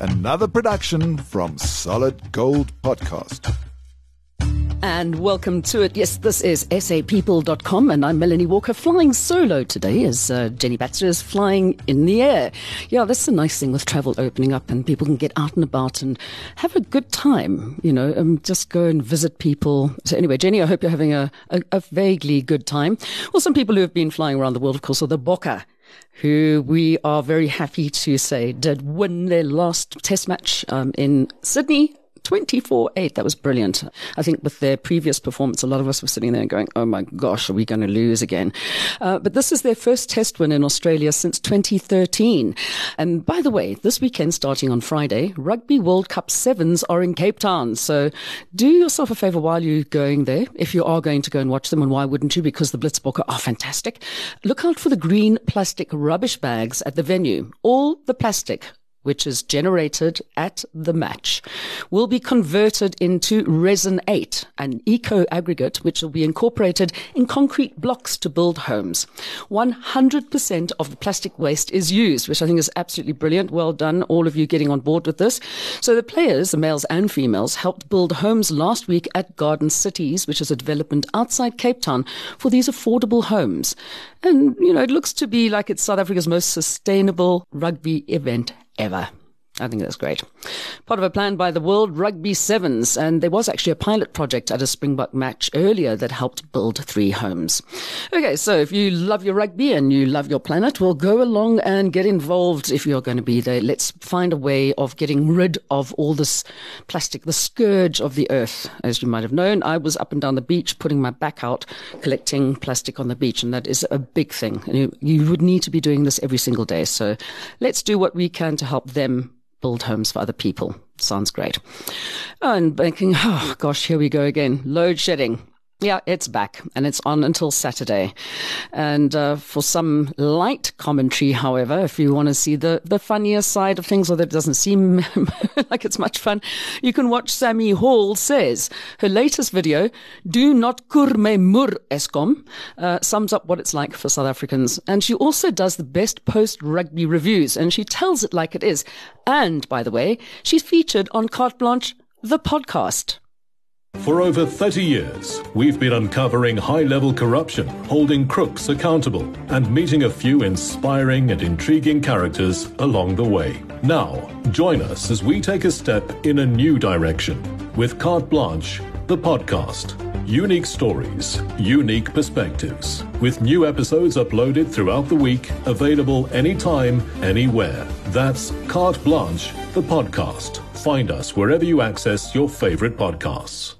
another production from Solid Gold Podcast. And welcome to it. Yes, this is sapeople.com, and I'm Melanie Walker, flying solo today as uh, Jenny Baxter is flying in the air. Yeah, that's the nice thing with travel opening up, and people can get out and about and have a good time, you know, and just go and visit people. So, anyway, Jenny, I hope you're having a, a, a vaguely good time. Well, some people who have been flying around the world, of course, are the Bokke who we are very happy to say did win their last test match um, in Sydney 24 8. That was brilliant. I think with their previous performance, a lot of us were sitting there going, oh my gosh, are we going to lose again? Uh, but this is their first test win in Australia since 2013. And by the way, this weekend, starting on Friday, Rugby World Cup sevens are in Cape Town. So do yourself a favor while you're going there, if you are going to go and watch them. And why wouldn't you? Because the Blitzbokke are fantastic. Look out for the green plastic rubbish bags at the venue. All the plastic which is generated at the match, will be converted into resin 8, an eco aggregate which will be incorporated in concrete blocks to build homes. 100% of the plastic waste is used, which I think is absolutely brilliant. Well done, all of you getting on board with this. So the players, the males and females, helped build homes last week at Garden Cities, which is a development outside Cape Town for these affordable homes. And, you know, it looks to be like it's South Africa's most sustainable rugby event ever. I think that's great. Part of a plan by the World Rugby Sevens, and there was actually a pilot project at a Springbok match earlier that helped build three homes. Okay, so if you love your rugby and you love your planet, well, go along and get involved if you're going to be there. Let's find a way of getting rid of all this plastic, the scourge of the earth. As you might have known, I was up and down the beach putting my back out, collecting plastic on the beach, and that is a big thing. And you, you would need to be doing this every single day. So let's do what we can to help them build homes for other people. Sounds great. And banking, oh gosh, here we go again. Load shedding. Yeah, it's back and it's on until Saturday. And uh, for some light commentary, however, if you want to see the, the funnier side of things or that it doesn't seem like it's much fun, you can watch Sammy Hall says her latest video, Do Not Kurme Mur Eskom, uh, sums up what it's like for South Africans. And she also does the best post rugby reviews and she tells it like it is. And by the way, she's featured on Carte Blanche, the podcast. For over 30 years, we've been uncovering high level corruption, holding crooks accountable, and meeting a few inspiring and intriguing characters along the way. Now, join us as we take a step in a new direction with Carte Blanche, the podcast. Unique stories, unique perspectives, with new episodes uploaded throughout the week, available anytime, anywhere. That's Carte Blanche, the podcast. Find us wherever you access your favorite podcasts.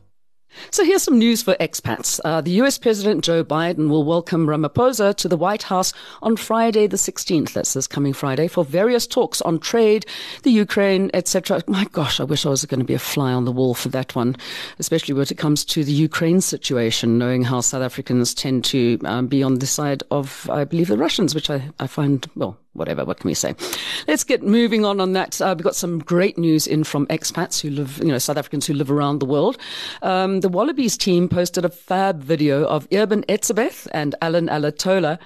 So here's some news for expats. Uh, the US President Joe Biden will welcome Ramaphosa to the White House on Friday the 16th. That's this coming Friday for various talks on trade, the Ukraine, etc. My gosh, I wish I was going to be a fly on the wall for that one, especially when it comes to the Ukraine situation, knowing how South Africans tend to um, be on the side of, I believe, the Russians, which I, I find, well, whatever, what can we say? Let's get moving on on that. Uh, we've got some great news in from expats who live, you know, South Africans who live around the world. Um, the Wallabies team posted a fab video of Eben Etzebeth and Allan Alaalatoa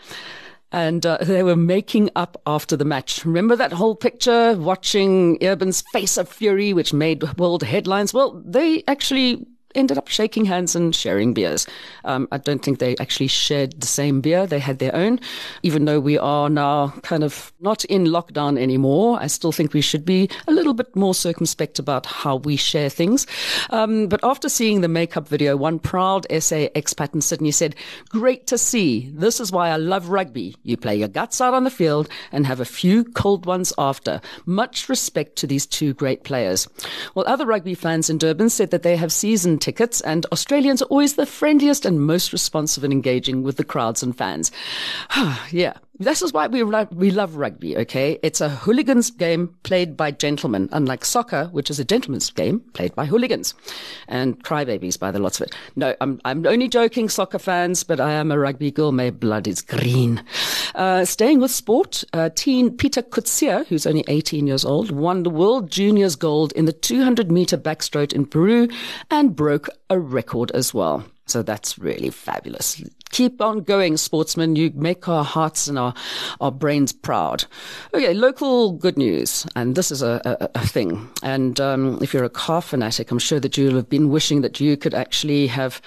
and uh, they were making up after the match. Remember that whole picture watching Eben's face of fury, which made world headlines? Well, they actually ended up shaking hands and sharing beers. Um, I don't think they actually shared the same beer. They had their own. Even though we are now kind of not in lockdown anymore, I still think we should be a little bit more circumspect about how we share things. Um, but after seeing the makeup video, one proud SA expat in Sydney said, great to see. This is why I love rugby. You play your guts out on the field and have a few cold ones after. Much respect to these two great players. Well, other rugby fans in Durban said that they have seasoned tickets, and Australians are always the friendliest and most responsive and engaging with the crowds and fans. yeah, this is why we love, we love rugby, okay? It's a hooligans game played by gentlemen, unlike soccer, which is a gentleman's game played by hooligans and crybabies by the lots of it. No, I'm, I'm only joking, soccer fans, but I am a rugby girl. My blood is green. Uh, staying with sport, uh, teen Pieter Coetzé, who's only 18 years old, won the World Juniors gold in the 200 meter backstroke in Peru and broke a record as well. So that's really fabulous Keep on going, sportsmen. You make our hearts and our, our brains proud. Okay, local good news. And this is a, a, a thing. And um, if you're a car fanatic, I'm sure that you'll have been wishing that you could actually have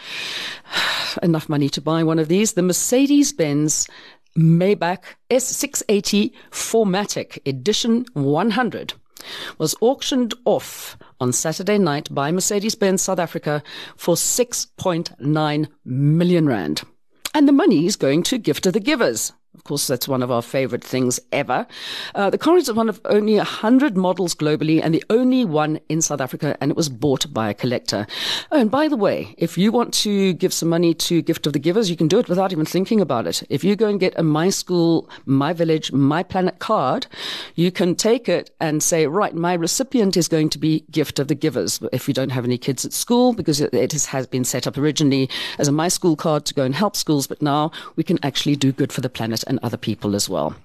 enough money to buy one of these. The Mercedes Benz Maybach S680 4MATIC Edition 100 was auctioned off on Saturday night by Mercedes-Benz South Africa for 6.9 million rand. And the money is going to Gift of the Givers. Of course, that's one of our favorite things ever. Uh, the car is one of only 100 models globally and the only one in South Africa, and it was bought by a collector. Oh, and by the way, if you want to give some money to Gift of the Givers, you can do it without even thinking about it. If you go and get a My School, My Village, My Planet card, you can take it and say, right, my recipient is going to be Gift of the Givers. If you don't have any kids at school, because it has been set up originally as a My School card to go and help schools, but now we can actually do good for the planet and other people as well.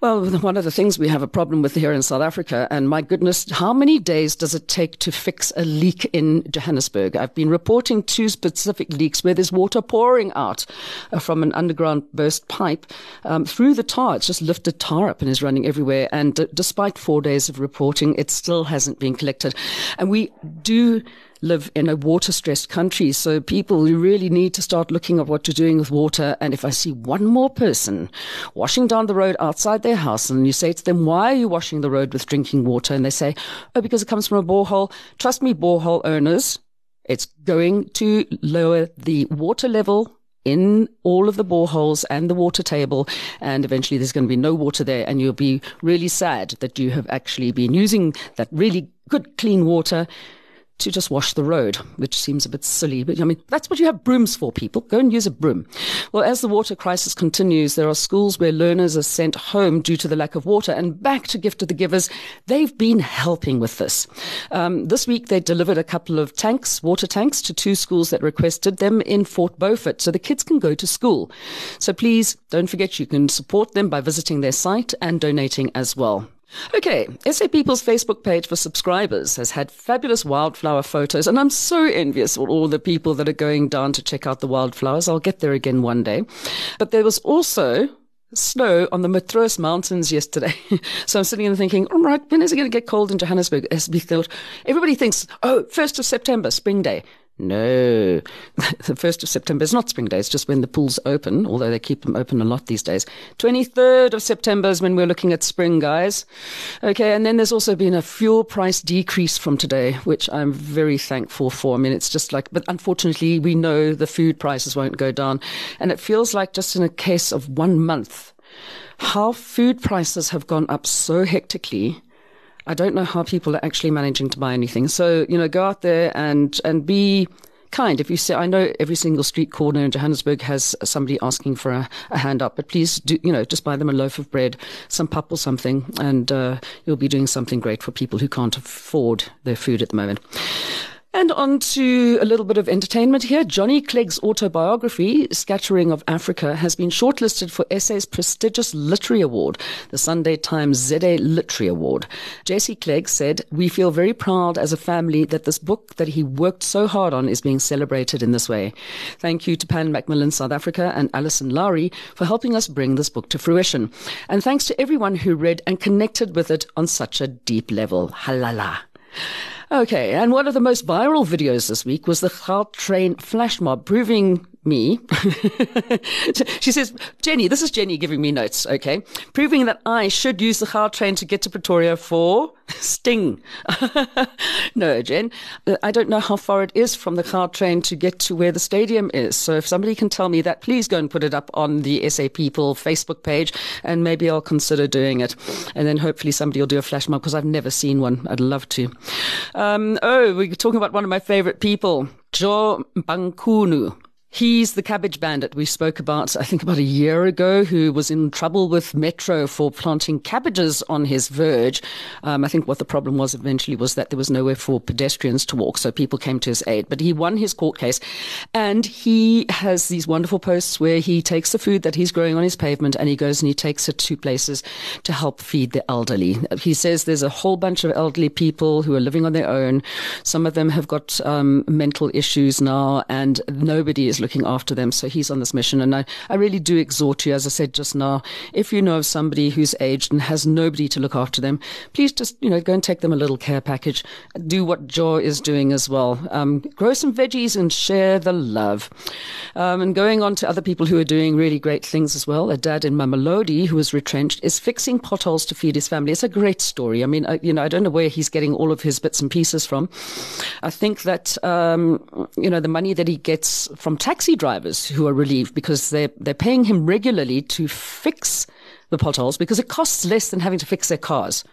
Well, one of the things we have a problem with here in South Africa, and my goodness, how many days does it take to fix a leak in Johannesburg? I've been reporting two specific leaks where there's water pouring out uh, from an underground burst pipe um, through the tar. It's just lifted tar up and is running everywhere. And d- despite four days of reporting, it still hasn't been collected. And we do live in a water stressed country. So people really need to start looking at what you're doing with water. And if I see one more person washing down the road outside their house and you say to them, why are you washing the road with drinking water? And they say, oh, because it comes from a borehole. Trust me, borehole owners, it's going to lower the water level in all of the boreholes and the water table, and eventually there's going to be no water there, and you'll be really sad that you have actually been using that really good clean water to just wash the road, which seems a bit silly. But I mean, that's what you have brooms for, people. Go and use a broom. Well, as the water crisis continues, there are schools where learners are sent home due to the lack of water and back to Gift of the Givers. They've been helping with this. Um, this week, they delivered a couple of tanks, water tanks, to two schools that requested them in Fort Beaufort so the kids can go to school. So please don't forget you can support them by visiting their site and donating as well. Okay, SA People's Facebook page for subscribers has had fabulous wildflower photos, and I'm so envious of all the people that are going down to check out the wildflowers. I'll get there again one day. But there was also snow on the Matros Mountains yesterday. so I'm sitting there thinking, all right, when is it going to get cold in Johannesburg? Everybody thinks, oh, 1st of September, spring day. No, the 1st of September is not spring day. It's just when the pools open, although they keep them open a lot these days. 23rd of September is when we're looking at spring, guys. Okay, and then there's also been a fuel price decrease from today, which I'm very thankful for. I mean, it's just like, but unfortunately, we know the food prices won't go down. And it feels like just in a case of one month, how food prices have gone up so hectically I don't know how people are actually managing to buy anything. So, you know, go out there and, and be kind. If you say, I know every single street corner in Johannesburg has somebody asking for a, a, hand up, but please do, you know, just buy them a loaf of bread, some pup or something, and uh, you'll be doing something great for people who can't afford their food at the moment. And on to a little bit of entertainment here. Johnny Clegg's autobiography, Scatterling of Africa, has been shortlisted for SA's prestigious literary award, the Sunday Times ZA Literary Award. Jesse Clegg said, We feel very proud as a family that this book that he worked so hard on is being celebrated in this way. Thank you to Pan Macmillan South Africa and Alison Lowry for helping us bring this book to fruition. And thanks to everyone who read and connected with it on such a deep level. Halala. Okay, and one of the most viral videos this week was the Gautrain flash mob proving me. she says, Jenny, this is Jenny giving me notes, okay? Proving that I should use the Gautrain to get to Pretoria for Sting. no, Jen, uh, I don't know how far it is from the Gautrain to get to where the stadium is. So if somebody can tell me that, please go and put it up on the SA People Facebook page and maybe I'll consider doing it. And then hopefully somebody will do a flash mob because I've never seen one. I'd love to. Um, oh, we're talking about one of my favorite people, Joe Bankunu. He's the cabbage bandit we spoke about, I think about a year ago, who was in trouble with Metro for planting cabbages on his verge. Um, I think what the problem was eventually was that there was nowhere for pedestrians to walk, so people came to his aid. But he won his court case, and he has these wonderful posts where he takes the food that he's growing on his pavement and he goes and he takes it to places to help feed the elderly. He says there's a whole bunch of elderly people who are living on their own. Some of them have got um, mental issues now, and nobody is looking after them. So he's on this mission. And I, I really do exhort you, as I said just now, if you know of somebody who's aged and has nobody to look after them, please just, you know, go and take them a little care package. Do what Joe is doing as well. Um, grow some veggies and share the love. Um, and going on to other people who are doing really great things as well. A dad in Mamelodi who was retrenched is fixing potholes to feed his family. It's a great story. I mean, I, you know, I don't know where he's getting all of his bits and pieces from. I think that, um, you know, the money that he gets from taxi drivers who are relieved because they're, they're paying him regularly to fix the potholes because it costs less than having to fix their cars.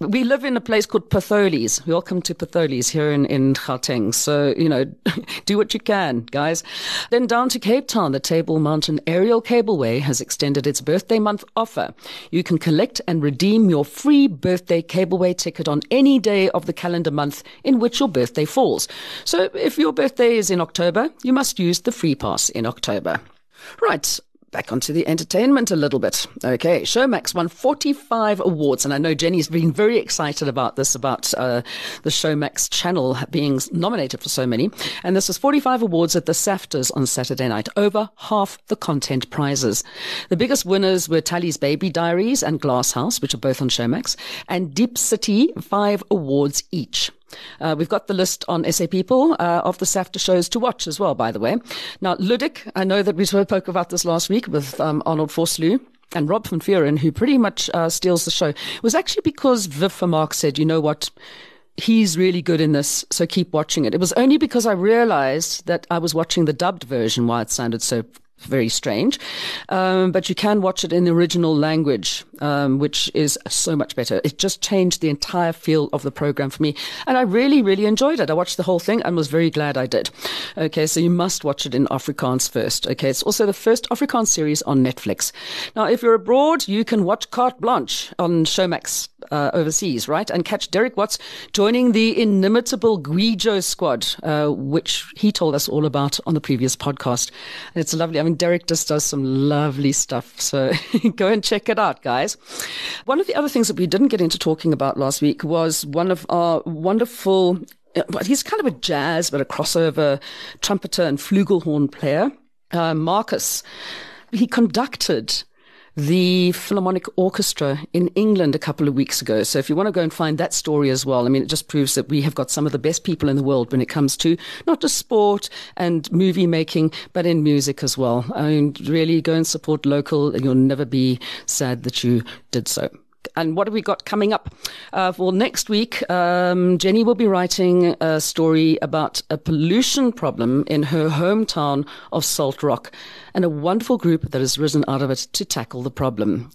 We live in a place called Patholes. Welcome to Patholes here in, in Gauteng. So, you know, do what you can, guys. Then down to Cape Town, the Table Mountain Aerial Cableway has extended its birthday month offer. You can collect and redeem your free birthday cableway ticket on any day of the calendar month in which your birthday falls. So if your birthday is in October, you must use the free pass in October. Right back onto the entertainment a little bit. Okay, Showmax won 45 awards, and I know Jenny's been very excited about this, about uh, the Showmax channel being nominated for so many. And this was 45 awards at the SAFTAs on Saturday night, over half the content prizes. The biggest winners were Tali's Baby Diaries and Glass House, which are both on Showmax, and Deep City, five awards each. Uh, we've got the list on SA People uh, of the SAFTA shows to watch as well, by the way. Now, Ludik, I know that we spoke about this last week with um, Arnold Vosloo and Rob van Vuuren, who pretty much uh, steals the show, it was actually because Viv said, you know what, he's really good in this, so keep watching it. It was only because I realized that I was watching the dubbed version why it sounded so very strange. Um, but you can watch it in the original language, um, which is so much better. It just changed the entire feel of the program for me. And I really, really enjoyed it. I watched the whole thing and was very glad I did. Okay, so you must watch it in Afrikaans first. Okay, it's also the first Afrikaans series on Netflix. Now, if you're abroad, you can watch Carte Blanche on Showmax uh, overseas, right? And catch Derek Watts joining the inimitable Gwijo squad, uh, which he told us all about on the previous podcast. It's lovely. I mean, Derek just does some lovely stuff. So go and check it out, guys. One of the other things that we didn't get into talking about last week was one of our wonderful, uh, he's kind of a jazz, but a crossover trumpeter and flugelhorn player, uh, Marcus. He conducted the Philharmonic Orchestra in England a couple of weeks ago. So if you want to go and find that story as well, I mean, it just proves that we have got some of the best people in the world when it comes to not just sport and movie making, but in music as well. I mean, really go and support local and you'll never be sad that you did so and what have we got coming up? Uh, well, next week, um, Jenny will be writing a story about a pollution problem in her hometown of Salt Rock and a wonderful group that has risen out of it to tackle the problem.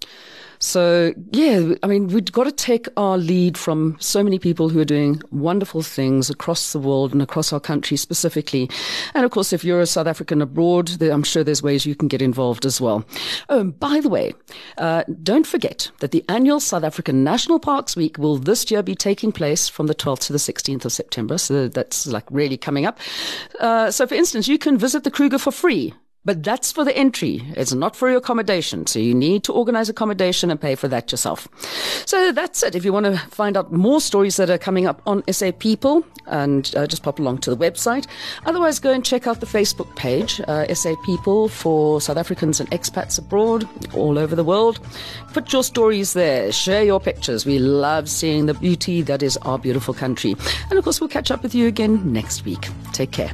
So, yeah, I mean, we've got to take our lead from so many people who are doing wonderful things across the world and across our country specifically. And of course, if you're a South African abroad, I'm sure there's ways you can get involved as well. Oh, and by the way, uh, don't forget that the annual South African National Parks Week will this year be taking place from the 12th to the 16th of September. So that's like really coming up. Uh, so, for instance, you can visit the Kruger for free but that's for the entry. It's not for your accommodation. So you need to organize accommodation and pay for that yourself. So that's it. If you want to find out more stories that are coming up on SA People and uh, just pop along to the website. Otherwise, go and check out the Facebook page, uh, SA People for South Africans and expats abroad all over the world. Put your stories there. Share your pictures. We love seeing the beauty that is our beautiful country. And of course, we'll catch up with you again next week. Take care.